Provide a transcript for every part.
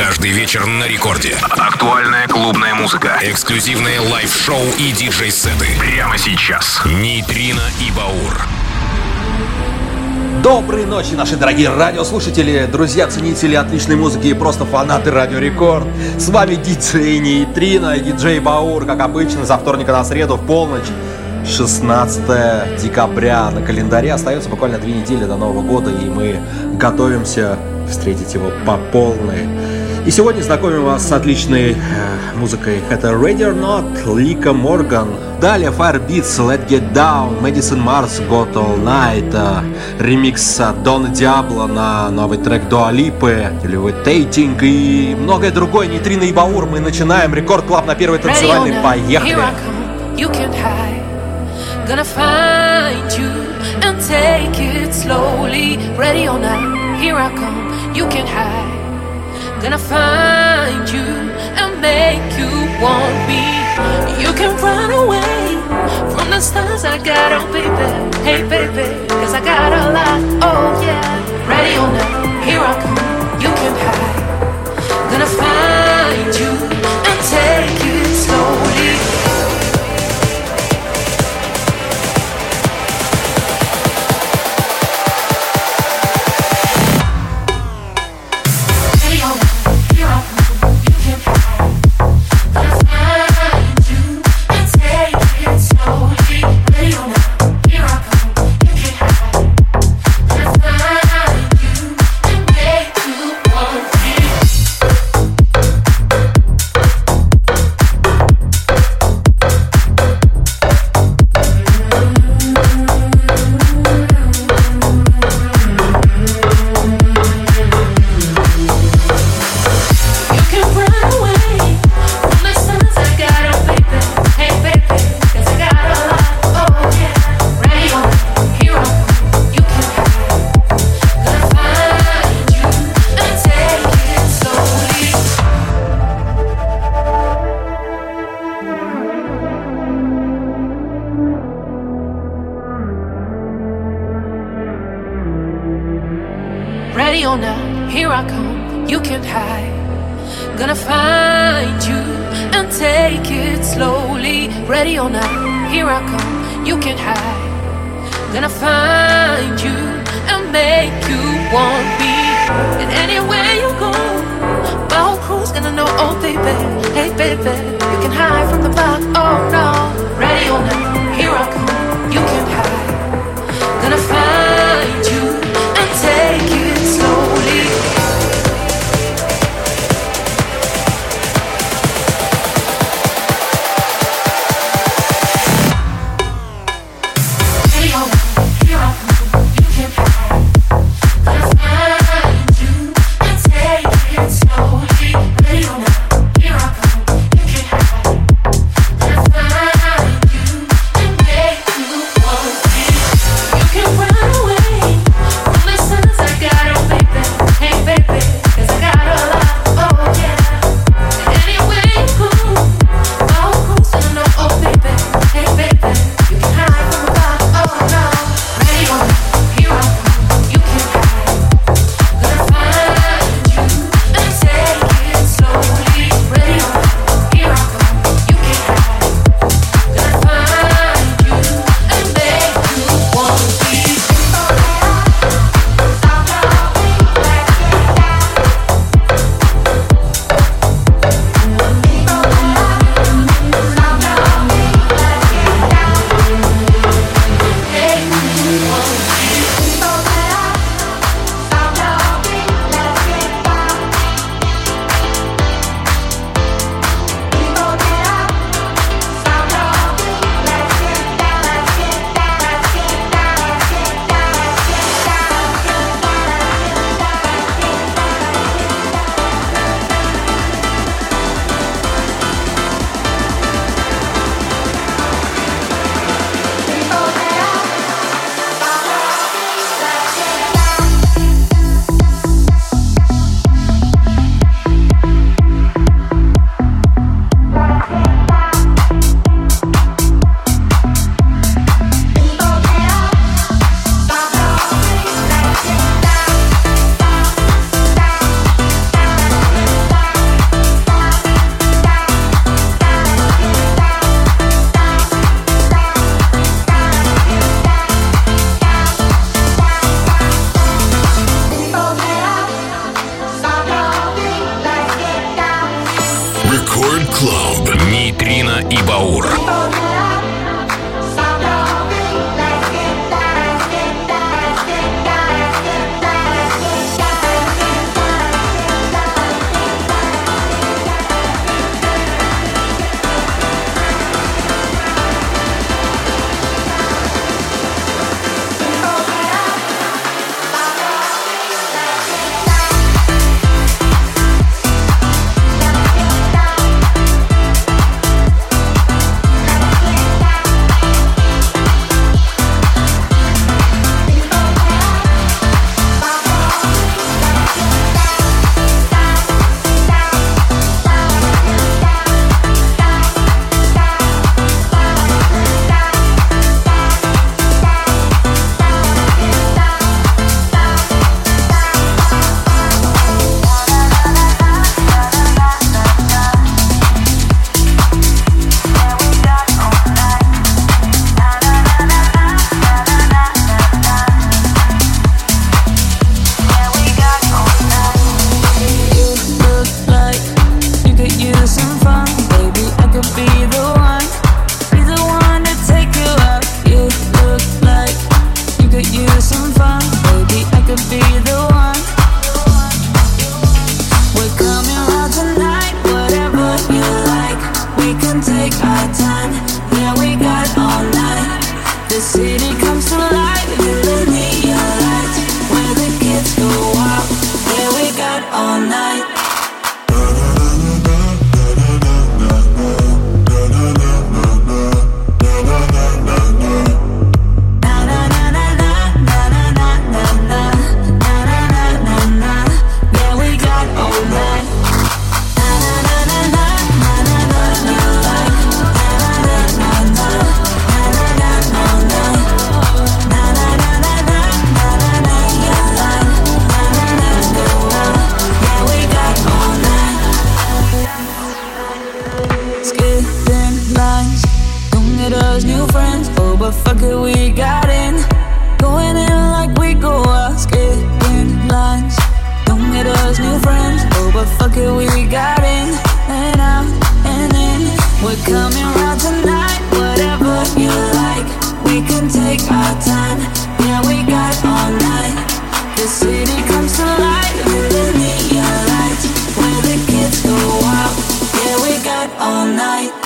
Каждый вечер на рекорде. Актуальная клубная музыка. Эксклюзивные лайв-шоу и диджей-сеты. Прямо сейчас. Нейтрино и Баур. Доброй ночи, наши дорогие радиослушатели, друзья, ценители отличной музыки и просто фанаты Радио Рекорд. С вами диджей Нейтрино и диджей Баур, как обычно, за вторника на среду в полночь. 16 декабря на календаре остается буквально две недели до Нового года, и мы готовимся встретить его по полной. И сегодня знакомим вас с отличной э, музыкой. Это Ready or Not, Лика Морган. Далее Firebeats, Let Get Down, Madison Mars, Got All Night, э, ремикс Дона Диабло на новый трек Дуа Липы, Levitating и многое другое. Нейтрино и Баур. Мы начинаем. Рекорд Клаб на первой танцевальной. Поехали! Gonna find you and take it slowly. Ready or not, here I come. You can hide. Gonna find you and make you want me. You can run away from the stars I got, oh baby. Hey baby, cause I got a lot, oh yeah. Ready or not, here I come. You can hide. Gonna find you friends. Oh, but fuck it, we got in. Going in like we go out, skipping lines. Don't get us new friends. Oh, but fuck it, we got in. And out and in. We're coming round tonight, whatever you like. We can take our time. Yeah, we got all night. The city comes to life within the lights. Where the kids go out. Yeah, we got all night.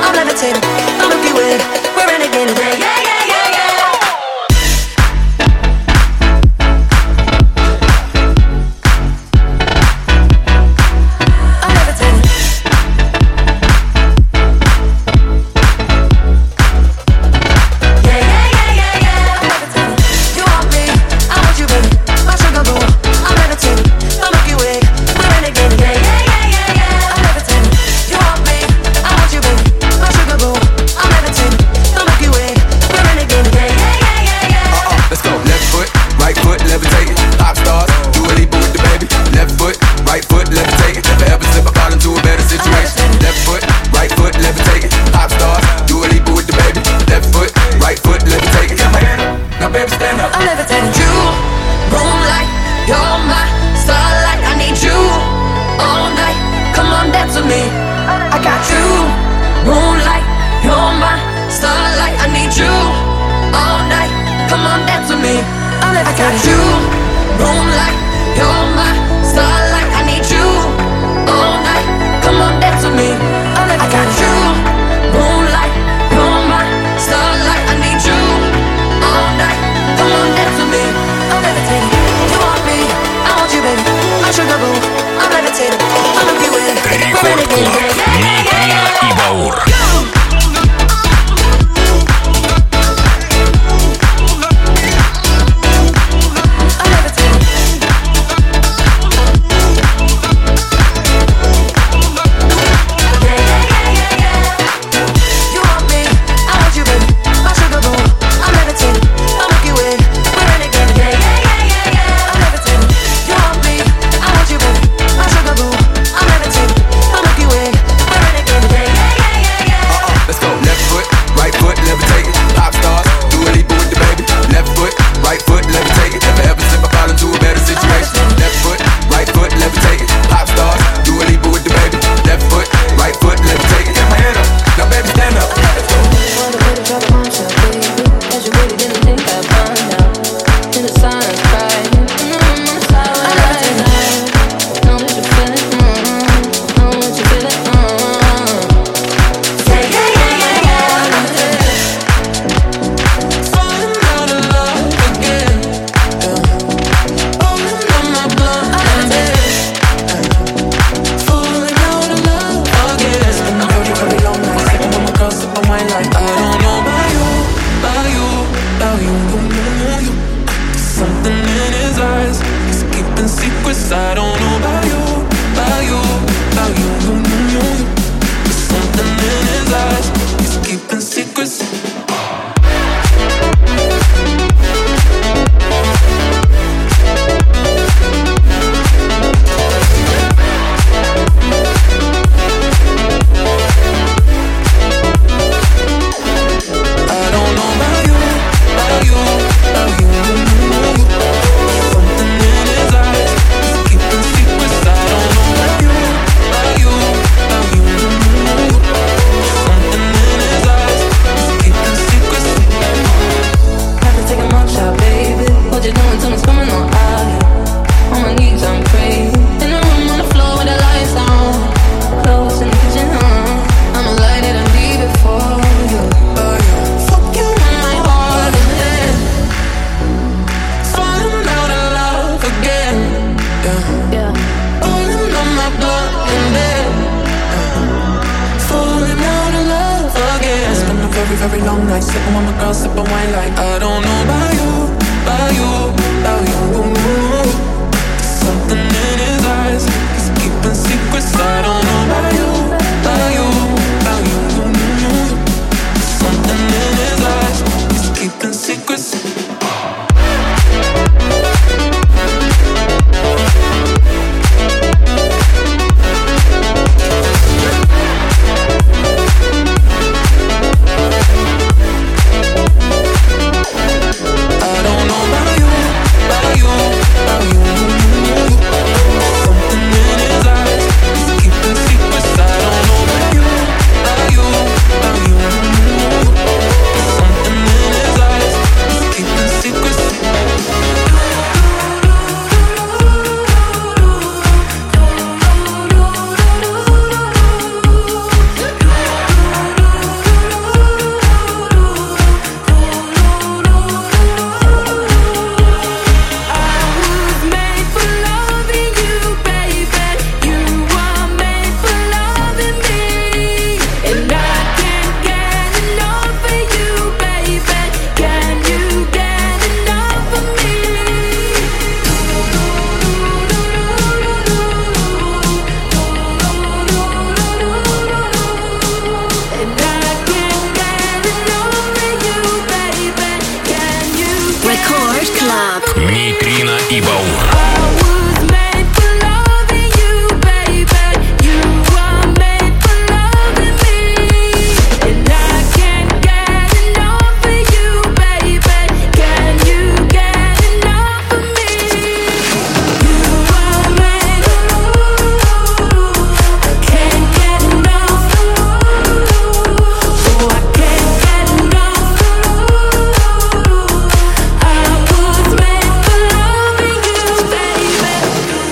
I'm levitating, I'm a few Way, we're in again today. Yeah, yeah, yeah, yeah.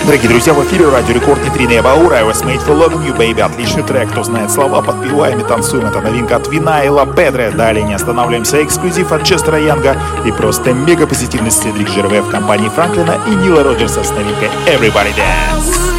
Дорогие друзья, в эфире Радио Рекорд Нитрина Баура, I was made for loving you, baby. Отличный трек, кто знает слова, подпеваем и танцуем. Это новинка от Вина и Ла Педре. Далее не останавливаемся, эксклюзив от Честера Янга и просто мега позитивный Седрик Жерве в компании Франклина и Нила Роджерса с новинкой Everybody Dance.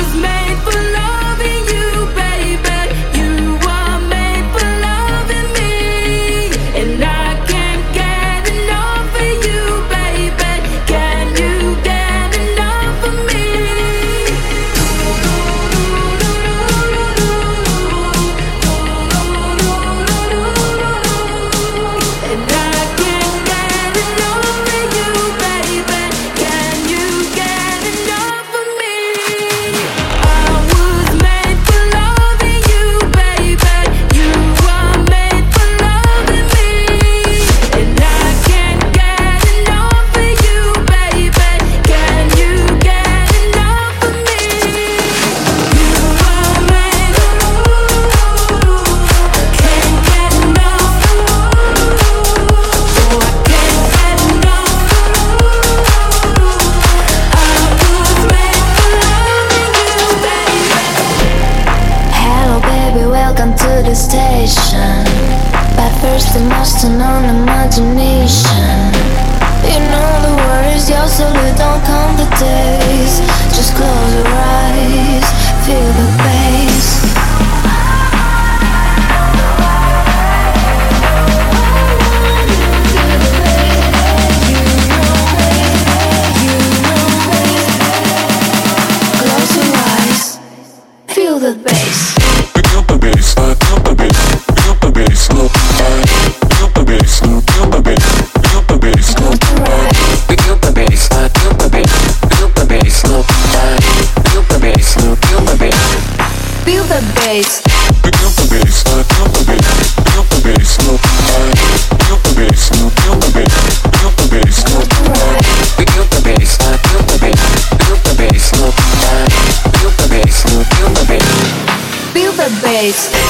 days. Just close your eyes, feel the bass. The bass, pick the bass, pick the bass, look high. Pick the bass, pick the bass, pick the bass, look high. Pick the bass, pick the bass, pick the bass, look high. Pick the bass, pick the bass, pick the bass.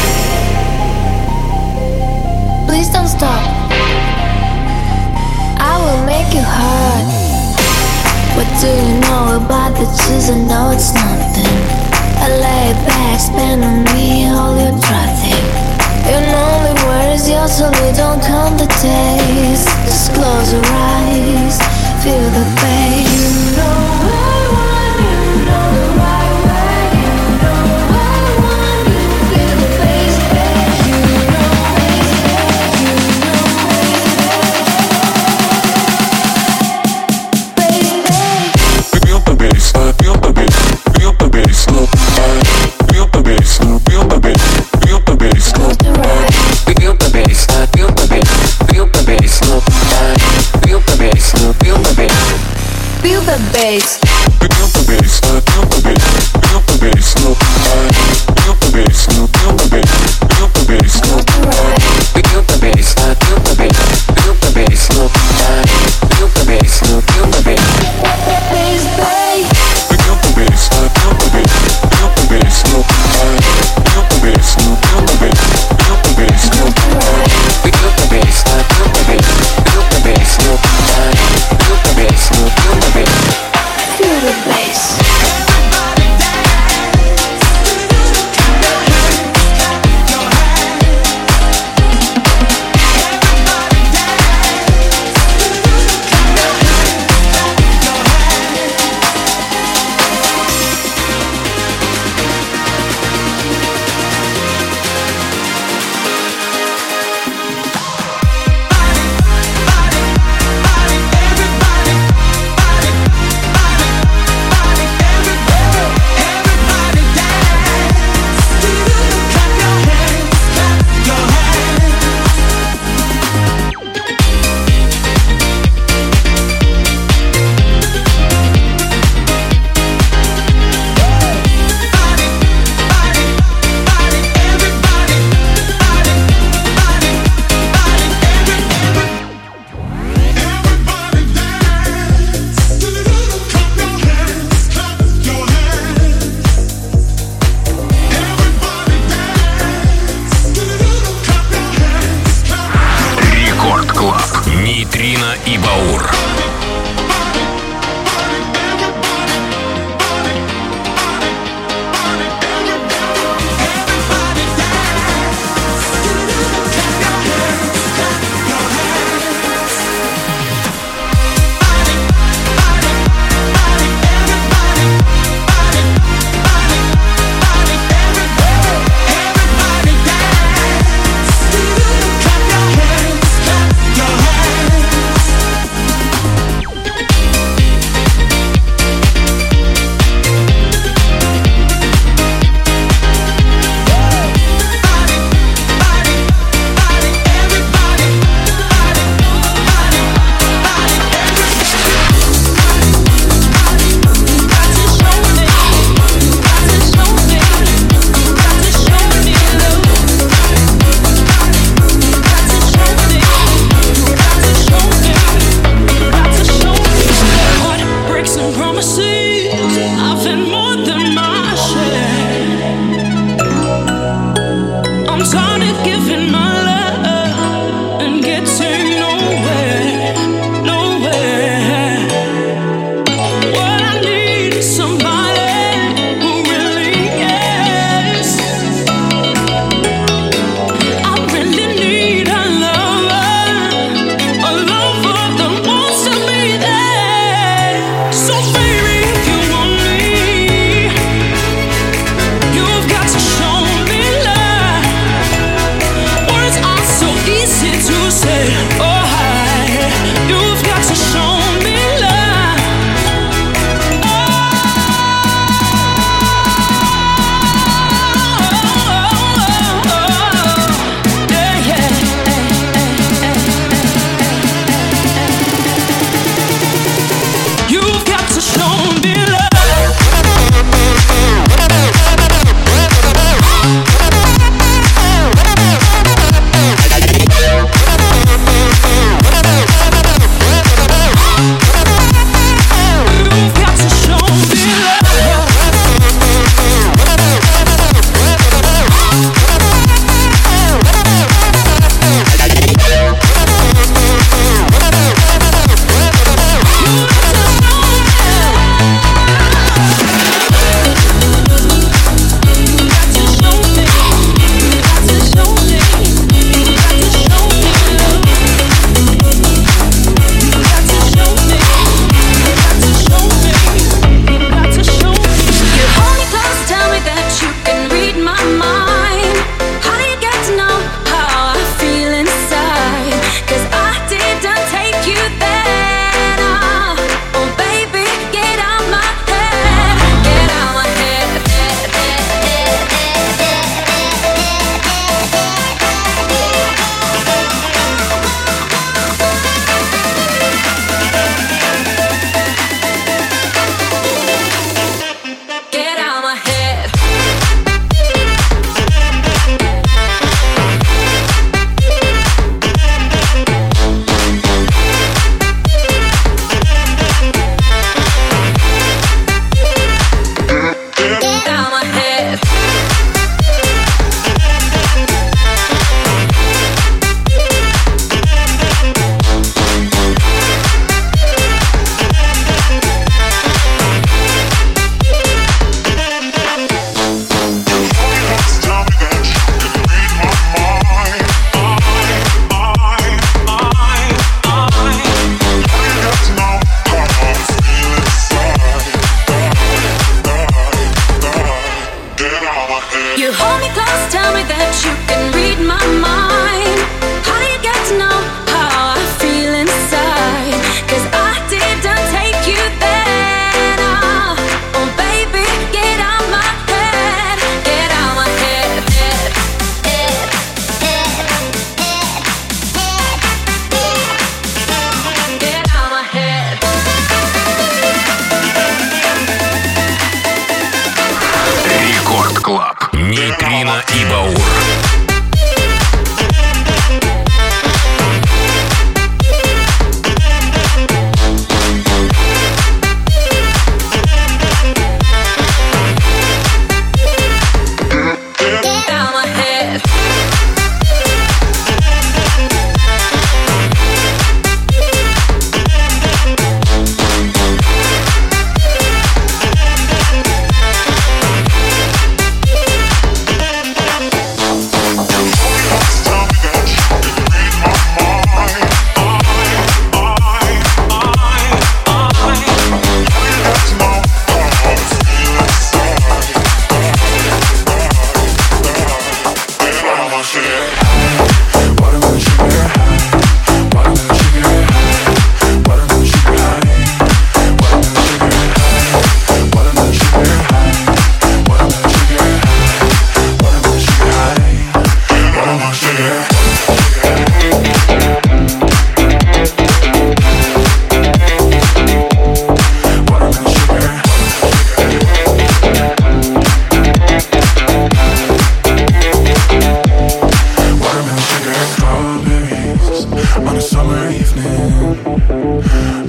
on a summer evening.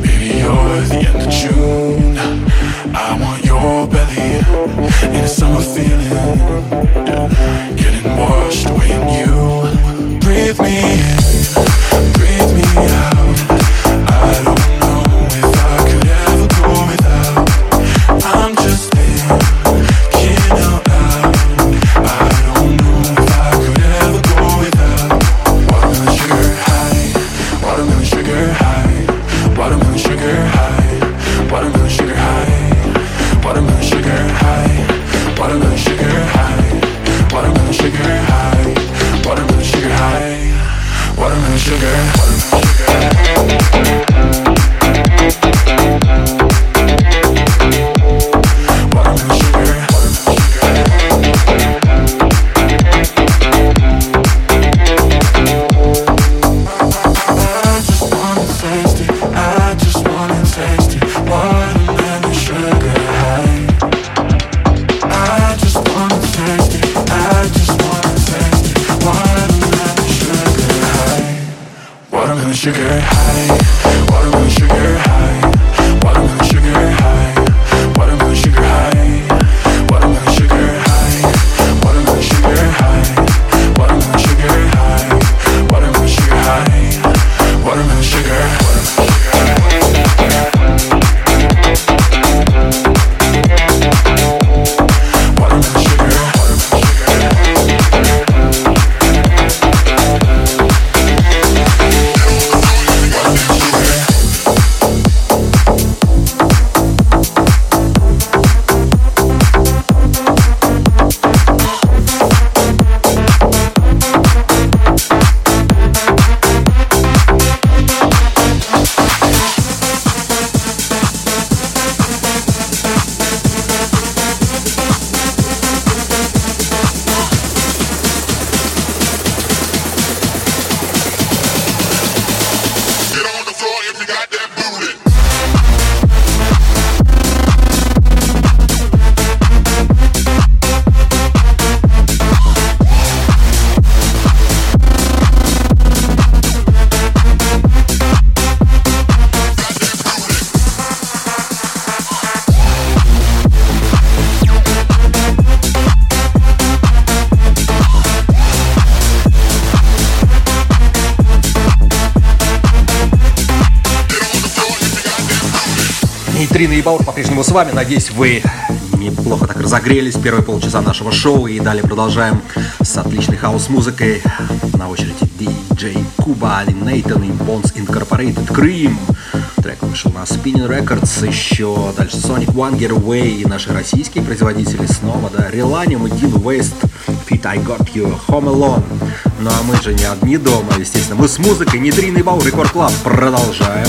Baby, you're the end of June. I want your belly in a summer feeling. Getting washed away in you. Breathe me in. Баур по-прежнему с вами. Надеюсь, вы неплохо так разогрелись первые полчаса нашего шоу. И далее продолжаем с отличной хаос-музыкой. На очереди DJ Kuba, Ali Nathan и Bones Incorporated Cream. Трек вышел на Spinning Records. Еще дальше Sonic One Getaway и наши российские производители снова, да, Relanium и Dean West. Fit I Got You, Home Alone. Ну а мы же не одни дома, естественно. Мы с музыкой, Нейтрино и Баур, Рекорд Клаб. Продолжаем.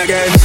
again.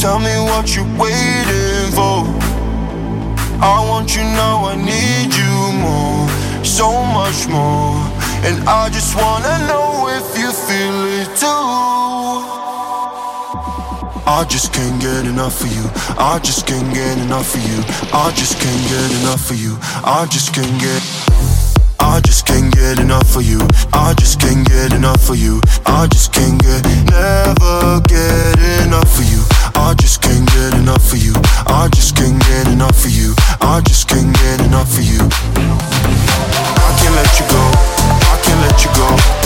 Tell me what you're waiting for. I want you now, I need you more, so much more. And I just wanna know if you feel it too. I just can't get enough of you. I just can't get enough of you. I just can't get enough of you. I just can't get. I just can't get enough of you. I just can't get enough of you. I just can't get, never get enough of you. I just can't get enough of you. I just can't get enough of you. I just can't get enough of you. I can't let you go. I can't let you go.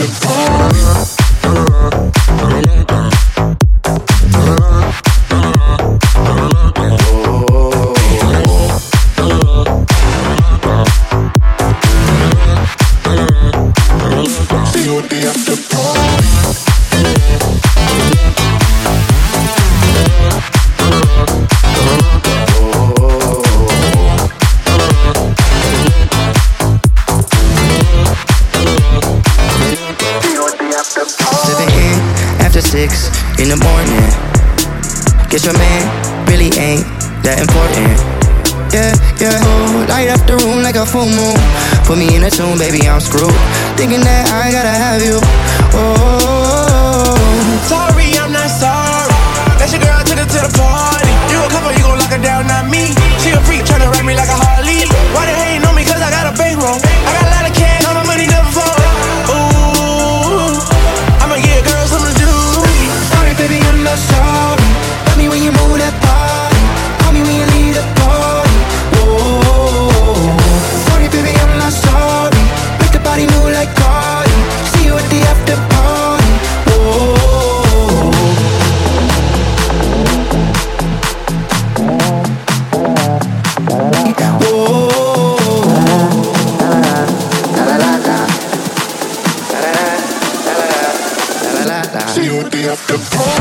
You at the after See Guess your man really ain't that important. Yeah, yeah. Oh, light up the room like a full moon. Put me in a tune, baby, I'm screwed. Thinking that I gotta have you. Oh, Sorry, I'm not sorry. That's your girl, took her to the party. You a couple, you gon' lock her down, not me. She a freak, tryna ride me like a Harley. Why they hating on me? Cause I got a bankroll. I got See you at the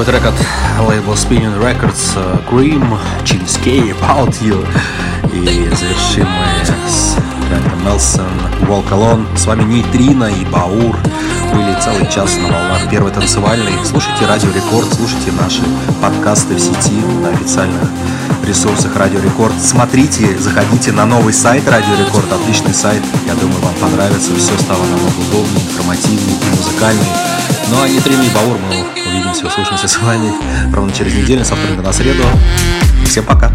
новый трек от лейбла Spinning Records Cream, Cheesecake, About You. И завершим мы с Мелсон Walk Alone. С вами Нейтрина и Баур. Были целый час на волнах первой танцевальной. Слушайте Радио Рекорд, слушайте наши подкасты в сети на официальных ресурсах Радио Рекорд. Смотрите, заходите на новый сайт Радио Рекорд, отличный сайт. Я думаю, вам понравится. Все стало намного удобнее, информативнее и музыкальнее. Ну а Нейтрина и Баур мы увидимся, услышимся с вами ровно через неделю, со вторника на среду. Всем пока!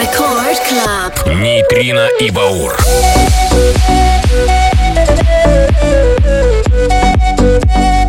Рекорд Клаб. Нейтрино и Баур. Thank you